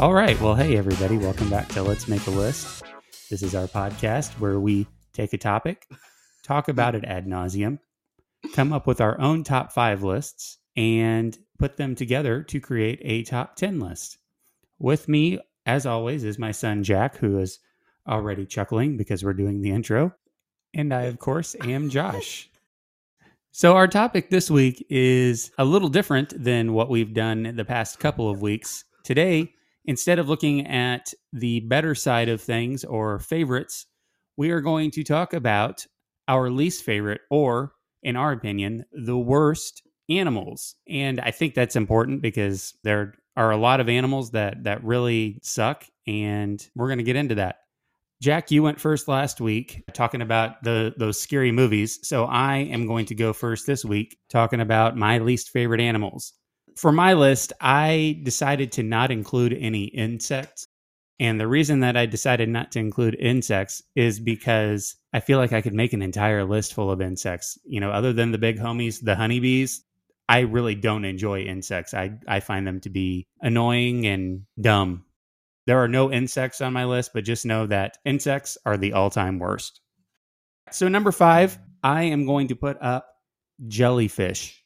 All right. Well, hey, everybody. Welcome back to Let's Make a List. This is our podcast where we take a topic, talk about it ad nauseum, come up with our own top five lists, and put them together to create a top 10 list. With me, as always, is my son, Jack, who is already chuckling because we're doing the intro. And I, of course, am Josh. So, our topic this week is a little different than what we've done the past couple of weeks. Today, instead of looking at the better side of things or favorites, we are going to talk about our least favorite, or in our opinion, the worst animals. And I think that's important because there are a lot of animals that that really suck and we're going to get into that. Jack, you went first last week talking about the those scary movies. So I am going to go first this week talking about my least favorite animals. For my list, I decided to not include any insects. And the reason that I decided not to include insects is because I feel like I could make an entire list full of insects. You know, other than the big homies, the honeybees, I really don't enjoy insects. I, I find them to be annoying and dumb. There are no insects on my list, but just know that insects are the all time worst. So, number five, I am going to put up jellyfish.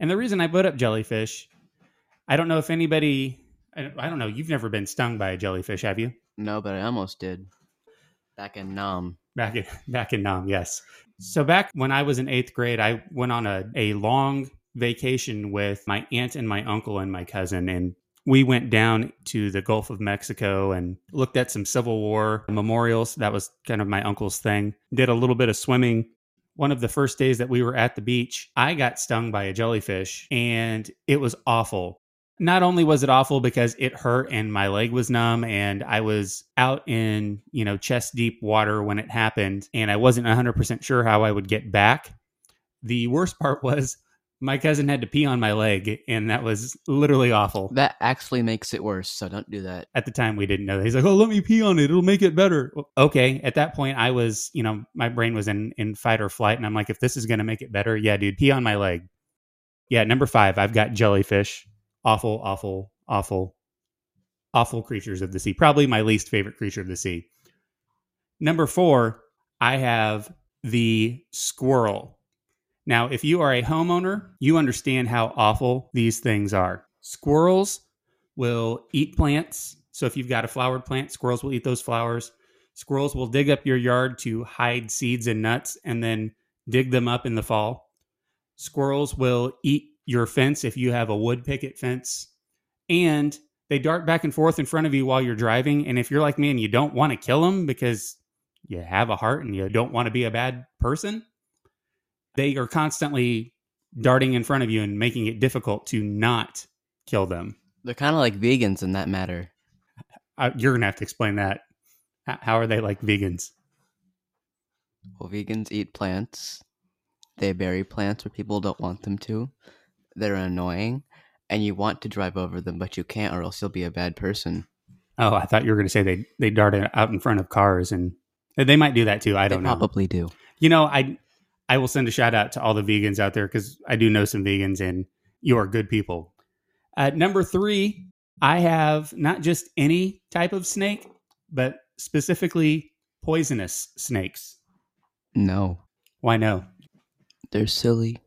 And the reason I put up jellyfish, I don't know if anybody, I don't know, you've never been stung by a jellyfish, have you? No, but I almost did. Back in Nam. Back in back in Nam, yes. So back when I was in eighth grade, I went on a, a long vacation with my aunt and my uncle and my cousin, and we went down to the Gulf of Mexico and looked at some Civil War memorials. That was kind of my uncle's thing. Did a little bit of swimming. One of the first days that we were at the beach, I got stung by a jellyfish and it was awful. Not only was it awful because it hurt and my leg was numb and I was out in, you know, chest deep water when it happened and I wasn't 100% sure how I would get back. The worst part was my cousin had to pee on my leg and that was literally awful. That actually makes it worse, so don't do that. at the time we didn't know. That. he's like oh let me pee on it. It'll make it better. Well, okay at that point i was you know my brain was in in fight or flight and i'm like if this is going to make it better yeah dude pee on my leg. Yeah number five i've got jellyfish. Awful awful awful awful creatures of the sea. Probably my least favorite creature of the sea. Number four i have the squirrel now, if you are a homeowner, you understand how awful these things are. Squirrels will eat plants. So if you've got a flowered plant, squirrels will eat those flowers. Squirrels will dig up your yard to hide seeds and nuts and then dig them up in the fall. Squirrels will eat your fence if you have a wood picket fence. And they dart back and forth in front of you while you're driving. And if you're like me and you don't want to kill them because you have a heart and you don't want to be a bad person, they are constantly darting in front of you and making it difficult to not kill them. They're kind of like vegans in that matter. Uh, you're gonna have to explain that. How are they like vegans? Well, vegans eat plants. They bury plants where people don't want them to. They're annoying, and you want to drive over them, but you can't, or else you'll be a bad person. Oh, I thought you were gonna say they they dart out in front of cars, and they might do that too. I don't know. probably do. You know, I I will send a shout out to all the vegans out there because I do know some vegans, and you are good people. At number three, I have not just any type of snake, but specifically poisonous snakes. No, Why no? they're silly.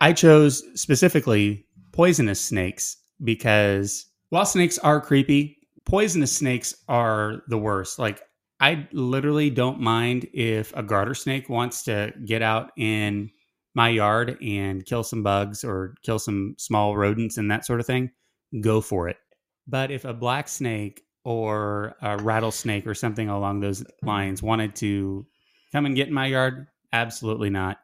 I chose specifically poisonous snakes because while snakes are creepy, poisonous snakes are the worst. Like, I literally don't mind if a garter snake wants to get out in my yard and kill some bugs or kill some small rodents and that sort of thing. Go for it. But if a black snake or a rattlesnake or something along those lines wanted to come and get in my yard, absolutely not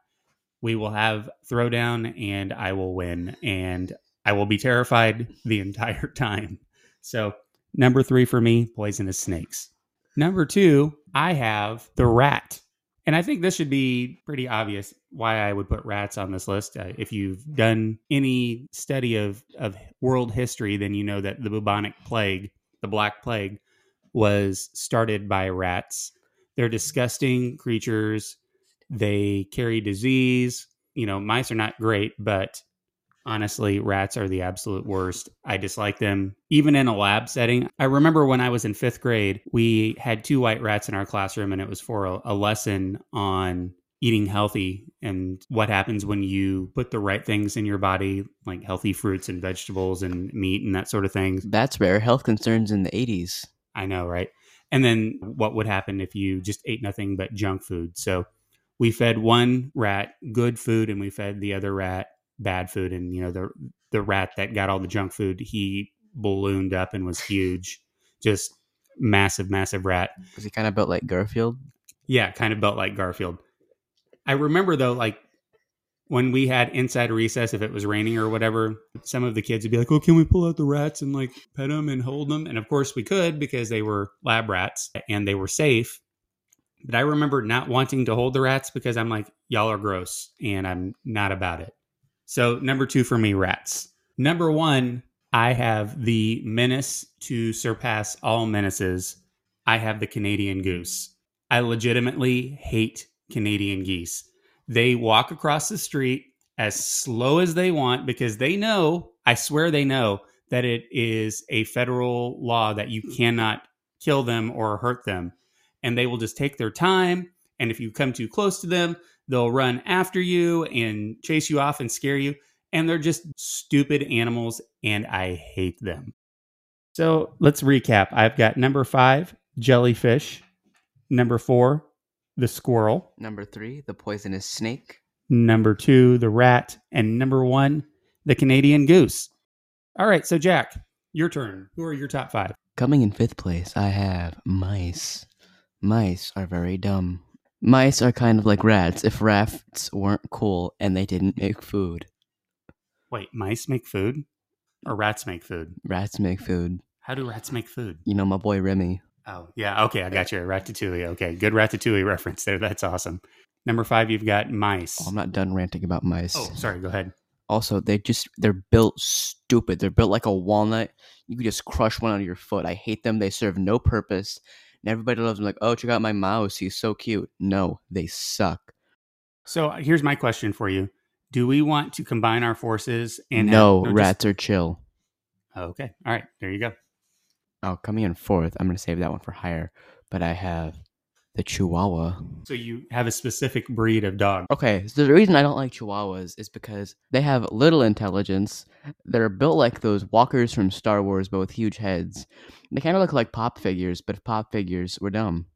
we will have throwdown and I will win and I will be terrified the entire time. So, number 3 for me, poisonous snakes. Number 2, I have the rat. And I think this should be pretty obvious why I would put rats on this list. Uh, if you've done any study of, of world history, then you know that the bubonic plague, the Black Plague, was started by rats. They're disgusting creatures they carry disease. You know, mice are not great, but Honestly, rats are the absolute worst. I dislike them, even in a lab setting. I remember when I was in fifth grade, we had two white rats in our classroom, and it was for a, a lesson on eating healthy and what happens when you put the right things in your body, like healthy fruits and vegetables and meat and that sort of thing. That's rare. Health concerns in the 80s. I know, right? And then what would happen if you just ate nothing but junk food? So we fed one rat good food and we fed the other rat bad food and you know the the rat that got all the junk food he ballooned up and was huge. Just massive massive rat. Was he kind of built like Garfield? yeah kind of built like garfield. I remember though like when we had inside recess if it was raining or whatever some of the kids would be like oh can we pull out the rats and like pet them and hold them and of course we could because they were lab rats and they were safe. But i remember not wanting to hold the rats because i'm like y'all are gross and i'm not about it so number two for me rats number one i have the menace to surpass all menaces i have the canadian goose i legitimately hate canadian geese they walk across the street as slow as they want because they know, I swear they know, that it is a federal law that you cannot kill them or hurt them. And they will just take their time. And if you come too close to them, they'll run after you and chase you off and scare you. And they're just stupid animals, and I hate them. So let's recap. I've got number five, jellyfish. Number four, the squirrel. Number three, the poisonous snake. number two, the rat, and number one, the Canadian goose. All right, so Jack, your turn. Who are your top five? Coming in fifth place, I have mice. Mice are very dumb. Mice are kind of like rats if rats weren't cool and they didn't make food. Wait, mice make food or rats make food? Rats make food. How do rats make food? You know my boy Remy. Oh, yeah. Okay, I got you. Ratatouille. Okay, good Ratatouille reference there. That's awesome. Number five, you've got mice. Oh, I'm not done ranting about mice. Oh, sorry. Go ahead. Also, they just they're built stupid. They're built like a walnut. You could just crush one of your foot. I hate them. They serve no purpose. And everybody loves them like, oh, check out my mouse. He's so cute. No, they suck. So uh, here's my question for you: Do we want to combine our forces and no, have, just- rats are chill. okay. All right. There you go. Oh, coming in fourth. I'm gonna save that one for higher. But I have the Chihuahua. So you have a specific breed of dog. Okay, so the reason I don't like Chihuahuas is because they have little intelligence. They're built like those walkers from Star Wars, but with huge heads. They kind of look like pop figures, but if pop figures were dumb.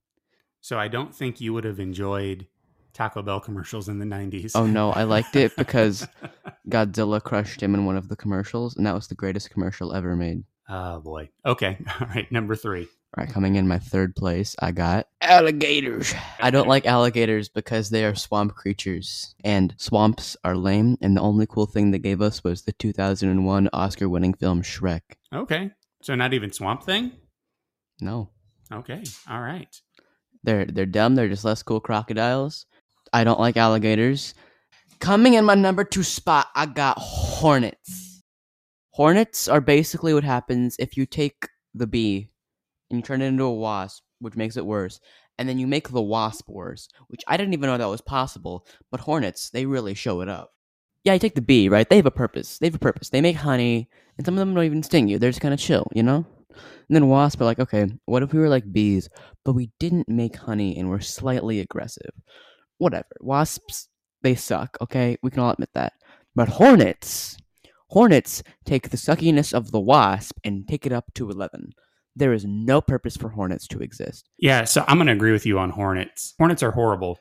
So I don't think you would have enjoyed Taco Bell commercials in the 90s. Oh no, I liked it because Godzilla crushed him in one of the commercials, and that was the greatest commercial ever made. oh boy. Okay. All right. Number three. All right, coming in my third place, I got alligators. I don't like alligators because they are swamp creatures, and swamps are lame. And the only cool thing they gave us was the 2001 Oscar-winning film Shrek. Okay. So not even Swamp Thing? No, Okay. All right. they're they're dumb. They're just less cool crocodiles. I don't like alligators. Coming in my number two spot, I got hornets. Hornets are basically what happens if you take the bee and you turn it into a wasp, which makes it worse, and then you make the wasp worse, which I didn't even know that was possible. But hornets, they really show it up. Yeah, you take the bee, right? They have a purpose. They have a purpose. They make honey, and some of them don't even sting you. They're just kind of chill, you know? And then wasps are like, okay, what if we were like bees, but we didn't make honey and we're slightly aggressive? Whatever. Wasps, they suck, okay? We can all admit that. But hornets, hornets take the suckiness of the wasp and take it up to 11. There is no purpose for hornets to exist. Yeah. So I'm going to agree with you on hornets. Hornets are horrible.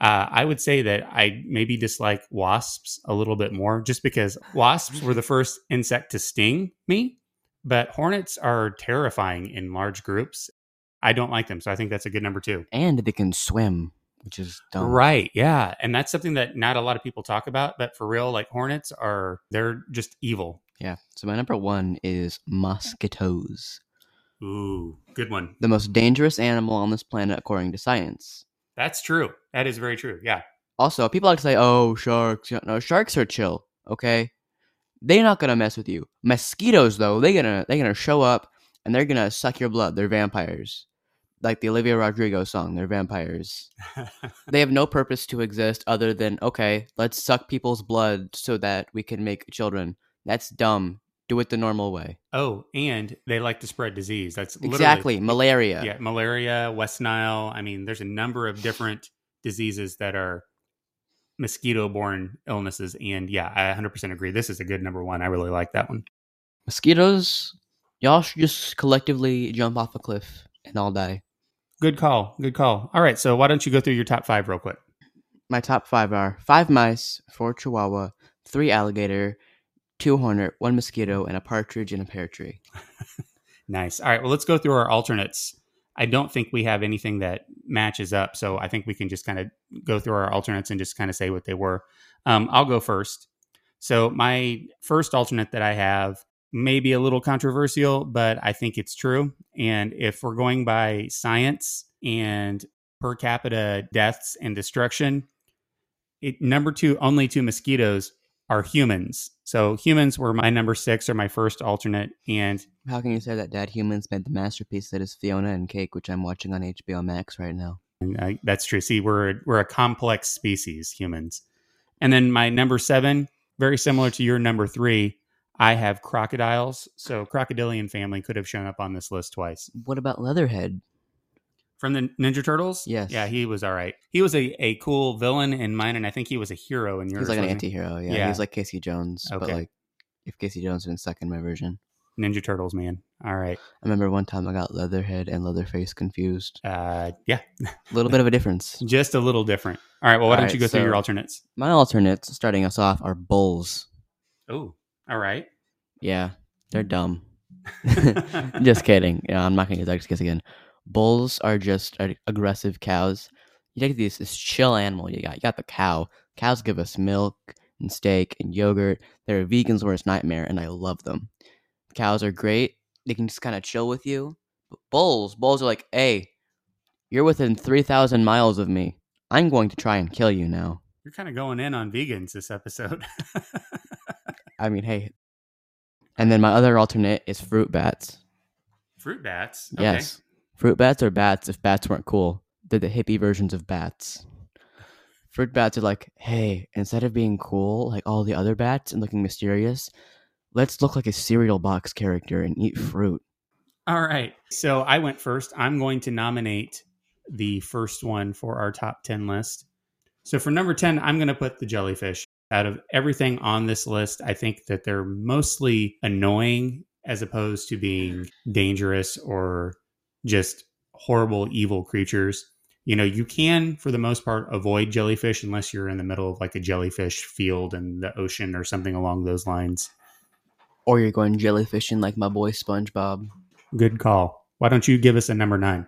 Uh, I would say that I maybe dislike wasps a little bit more just because wasps were the first insect to sting me, but hornets are terrifying in large groups. I don't like them. So I think that's a good number two. And they can swim, which is dumb. Right. Yeah. And that's something that not a lot of people talk about, but for real, like hornets are, they're just evil. Yeah. So my number one is mosquitoes, Ooh, good one. the most dangerous animal on this planet according to science. That's true. That is very true. Yeah. Also, people like to say, "Oh, sharks." No, sharks are chill. Okay, they're not gonna mess with you. Mosquitoes, though, they gonna they gonna show up and they're gonna suck your blood. They're vampires. like the Olivia Rodrigo song. They're vampires. They have no purpose to exist other than okay, let's suck people's blood so that we can make children. That's dumb. Do it the normal way. oh, and they like to spread disease. That's literally- Exactly. Malaria. Yeah, malaria, West Nile. I mean, there's a number of different diseases that are mosquito-borne illnesses, and yeah, I 100% agree. This is a good number one. I really like that one. Mosquitoes, y'all should just collectively jump off a cliff and all die. Good call. Good call. All right, so why don't you go through your top five real quick? My top five are five mice, four chihuahua, three alligator, two hornet, one mosquito, and a partridge in a pear tree. Nice. All right, well, let's go through our alternates. I don't think we have anything that matches up, so I think we can just kind of go through our alternates and just kind of say what they were. Um, I'll go first. So my first alternate that I have may be a little controversial, but I think it's true. And if we're going by science and per capita deaths and destruction, it, number two, only two mosquitoes are humans. So humans were my number six or my first alternate, and How can you say that Dad Humans made the masterpiece that is Fionna and Cake, which I'm watching on HBO Max right now? And I, that's true. See, we're we're a complex species, humans. And then my number seven, very similar to your number three, I have crocodiles. So crocodilian family could have shown up on this list twice. What about Leatherhead? From the Ninja Turtles, Yes. yeah, he was all right. He was a, a cool villain in mine, and I think he was a hero in yours. He's like an wasn't he? anti-hero. Yeah, Yeah. he's like Casey Jones, but like if Casey Jones been stuck in my version. Ninja Turtles, man. All right, I remember one time I got Leatherhead and Leatherface confused. uh, yeah, A little bit of a difference. just a little different. All right, well, why All don't right, you go through your alternates? My alternates, starting us off, are bulls. Oh, all right. Yeah, they're dumb. just kidding. Yeah, I'm not gonna use that excuse again. Bulls are just aggressive cows. You take these this chill animal you got. You got the cow. Cows give us milk and steak and yogurt. They're a vegan's worst nightmare, and I love them. Cows are great. They can just kind of chill with you. But bulls, bulls are like, hey, you're within three thousand miles of me. I'm going to try and kill you now. You're kind of going in on vegans this episode. I mean, hey. And then my other alternate is fruit bats. Fruit bats. Okay. Yes. Fruit bats are bats if bats weren't cool. They're the hippie versions of bats. Fruit bats are like, hey, instead of being cool like all the other bats and looking mysterious, let's look like a cereal box character and eat fruit. All right. So I went first. I'm going to nominate the first one for our top 10 list. So for number 10, I'm going to put the jellyfish. Out of everything on this list, I think that they're mostly annoying as opposed to being dangerous or just horrible, evil creatures. You know, you can, for the most part, avoid jellyfish unless you're in the middle of like a jellyfish field in the ocean or something along those lines. Or you're going jellyfishing like my boy SpongeBob. Good call. Why don't you give us a number nine?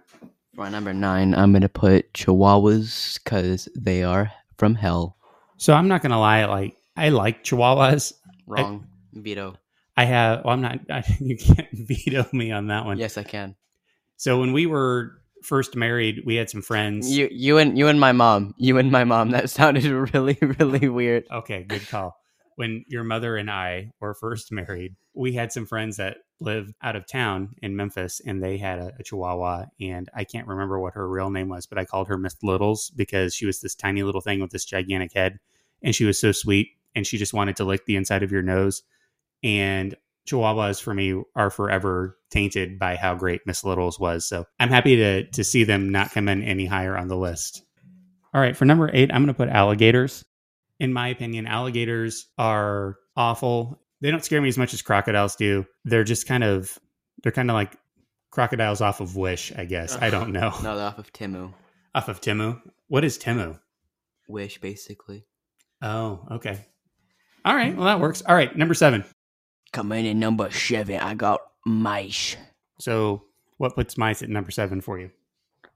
For number nine, I'm going to put chihuahuas because they are from hell. So I'm not gonna lie, like I like Chihuahuas. Wrong. Veto. I have. Well, I'm not. I, you can't veto me on that one. Yes, I can. So when we were first married, we had some friends. You, you and you and my mom. You and my mom. That sounded really, really weird. okay, good call. When your mother and I were first married, we had some friends that lived out of town in Memphis, and they had a, a Chihuahua. And I can't remember what her real name was, but I called her Miss Littles because she was this tiny little thing with this gigantic head, and she was so sweet, and she just wanted to lick the inside of your nose. And Chihuahuas for me are forever tainted by how great Miss Littles was. So I'm happy to to see them not come in any higher on the list. All right, for number eight, I'm going to put alligators. In my opinion, alligators are awful. They don't scare me as much as crocodiles do. They're just kind of they're kind of like crocodiles off of Wish, I guess. I don't know. No, they're off of Temu. Off of Temu. What is Temu? Wish, basically. Oh, okay. All right, well that works. All right, number seven. Coming in number seven, I got mice. So what puts mice at number seven for you?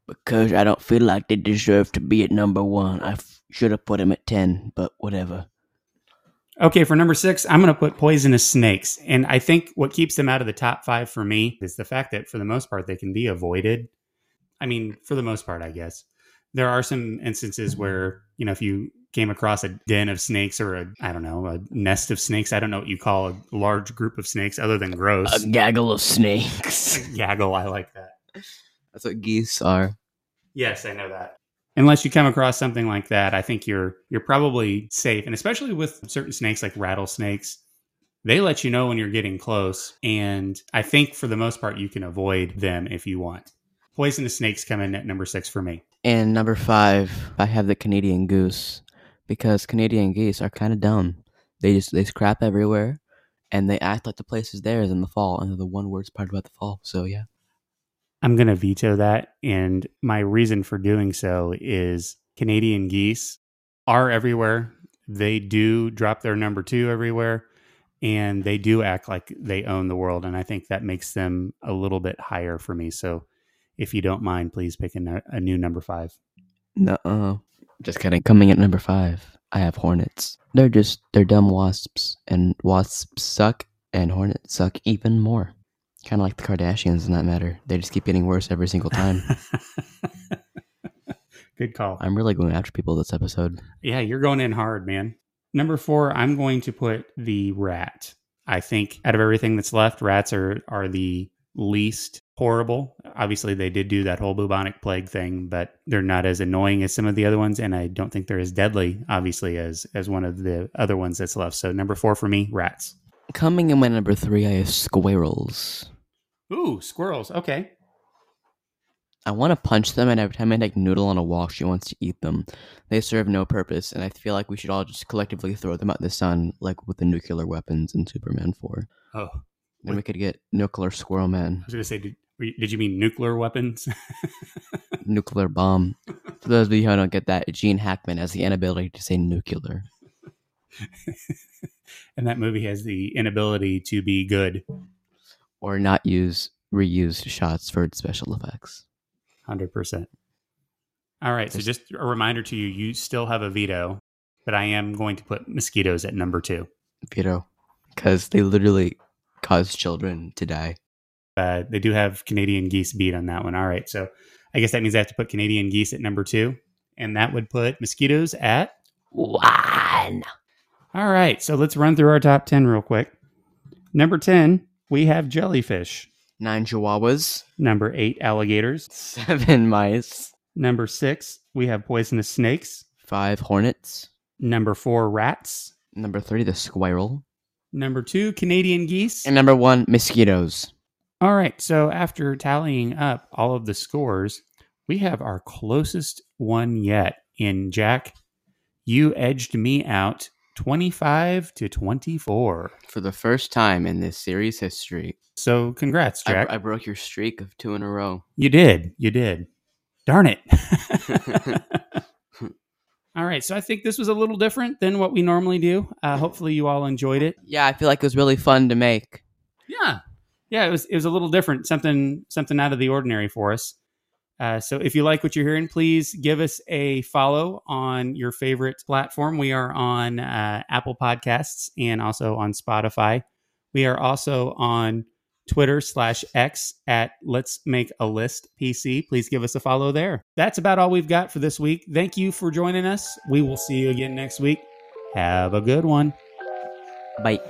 Because I don't feel like they deserve to be at number one. I f- should have put them at 10, but whatever. Okay, for number six, I'm going to put poisonous snakes. And I think what keeps them out of the top five for me is the fact that for the most part, they can be avoided. I mean, for the most part, I guess. There are some instances where, you know, if you came across a den of snakes or a, I don't know, a nest of snakes, I don't know what you call a large group of snakes other than gross. A gaggle of snakes. Gaggle, I like that. That's what geese are. Yes, I know that. Unless you come across something like that, I think you're you're probably safe. And especially with certain snakes like rattlesnakes, they let you know when you're getting close. And I think for the most part you can avoid them if you want. Poisonous snakes come in at number six for me. And number five, I have the Canadian goose because Canadian geese are kind of dumb. They just they scrap everywhere, and they act like the place is theirs in the fall, and they're the one worst part about the fall. So yeah, I'm going to veto that. And my reason for doing so is Canadian geese are everywhere. They do drop their number two everywhere. And they do act like they own the world. And I think that makes them a little bit higher for me. So if you don't mind, please pick a, a new number five. no, just kidding. Coming at number five, I have hornets. They're just they're dumb wasps, and wasps suck, and hornets suck even more. Kind of like the Kardashians in that matter. They just keep getting worse every single time. Good call. I'm really going after people this episode. Yeah, you're going in hard, man. Number four, I'm going to put the rat. I think out of everything that's left, rats are are the least horrible. Obviously, they did do that whole bubonic plague thing, but they're not as annoying as some of the other ones, and I don't think they're as deadly, obviously, as as one of the other ones that's left. So number four for me, rats. Coming in my number three, I have squirrels. Ooh, squirrels. Okay. I want to punch them, and every time I take Noodle on a walk, she wants to eat them. They serve no purpose, and I feel like we should all just collectively throw them out in the sun, like with the nuclear weapons in Superman 4. Oh, Then we could get nuclear squirrel man, I was going to say, did, you- did you mean nuclear weapons? nuclear bomb. For those of you who don't get that, Gene Hackman has the inability to say nuclear. and that movie has the inability to be good. Or not use reused shots for special effects. Hundred percent. All right. So just a reminder to you: you still have a veto, but I am going to put mosquitoes at number two. Veto. Because they literally cause children to die. Uh, they do have Canadian geese beat on that one. All right. So I guess that means I have to put Canadian geese at number two, and that would put mosquitoes at. One. All right. So let's run through our top ten real quick. Number ten, we have jellyfish. Nine chihuahuas. Number eight, alligators. Seven mice. Number six, we have poisonous snakes. Five hornets. Number four, rats. Number three, the squirrel. Number two, Canadian geese. And number one, mosquitoes. All right. So after tallying up all of the scores, we have our closest one yet in Jack. You edged me out 25 to 24. For the first time in this series history, So congrats, I, Jack. I broke your streak of two in a row. you did. You did. Darn it. all right. So I think this was a little different than what we normally do. Uh, hopefully you all enjoyed it. Yeah, I feel like it was really fun to make. Yeah, yeah, it was it was a little different, something something out of the ordinary for us. Uh, so if you like what you're hearing, please give us a follow on your favorite platform. We are on uh, Apple Podcasts and also on Spotify. We are also on Twitter slash X at Let's Make a List PC. Please give us a follow there. That's about all we've got for this week. Thank you for joining us. We will see you again next week. Have a good one. Bye.